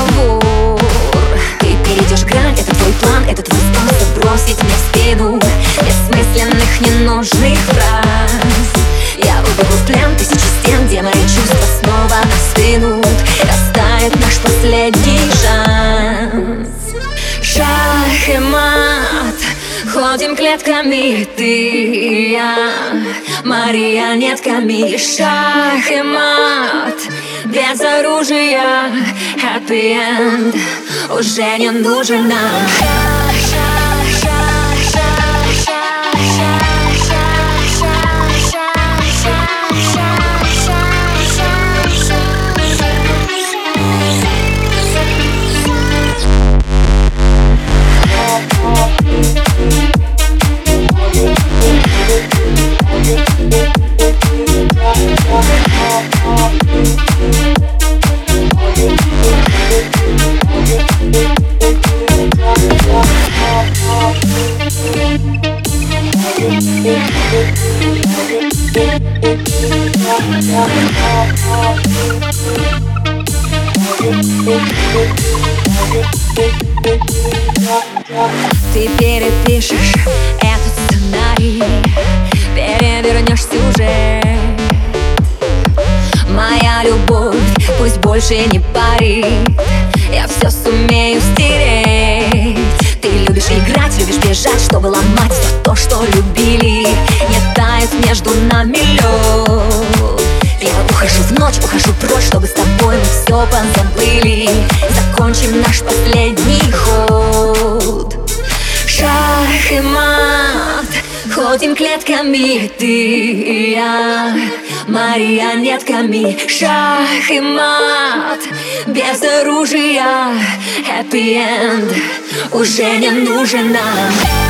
разговор. Ты перейдешь грань, это твой план Это твой способ бросить мне в спину. Бессмысленных, ненужных фраз. Я выберу в плен тысячи стен Где мои чувства снова остынут Растает наш последний шанс. Шах и мат Ходим клетками ты и я. Марионетками Шах и мат Без оружия. Happy end. Уже не нужен нам Ты перепишешь этот сценарий Перевернешь сюжет. Моя любовь пусть больше не парит Я все сумею стереть. Ты любишь играть, любишь бежать, чтобы ломать между нами лед Я ухожу в ночь, ухожу прочь, чтобы с тобой мы все позабыли. Закончим наш последний ход. Шах и мат Ходим клетками ты и я. Марионетками Шах и мат Без оружия. Happy end Уже не нужен нам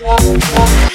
Yeah.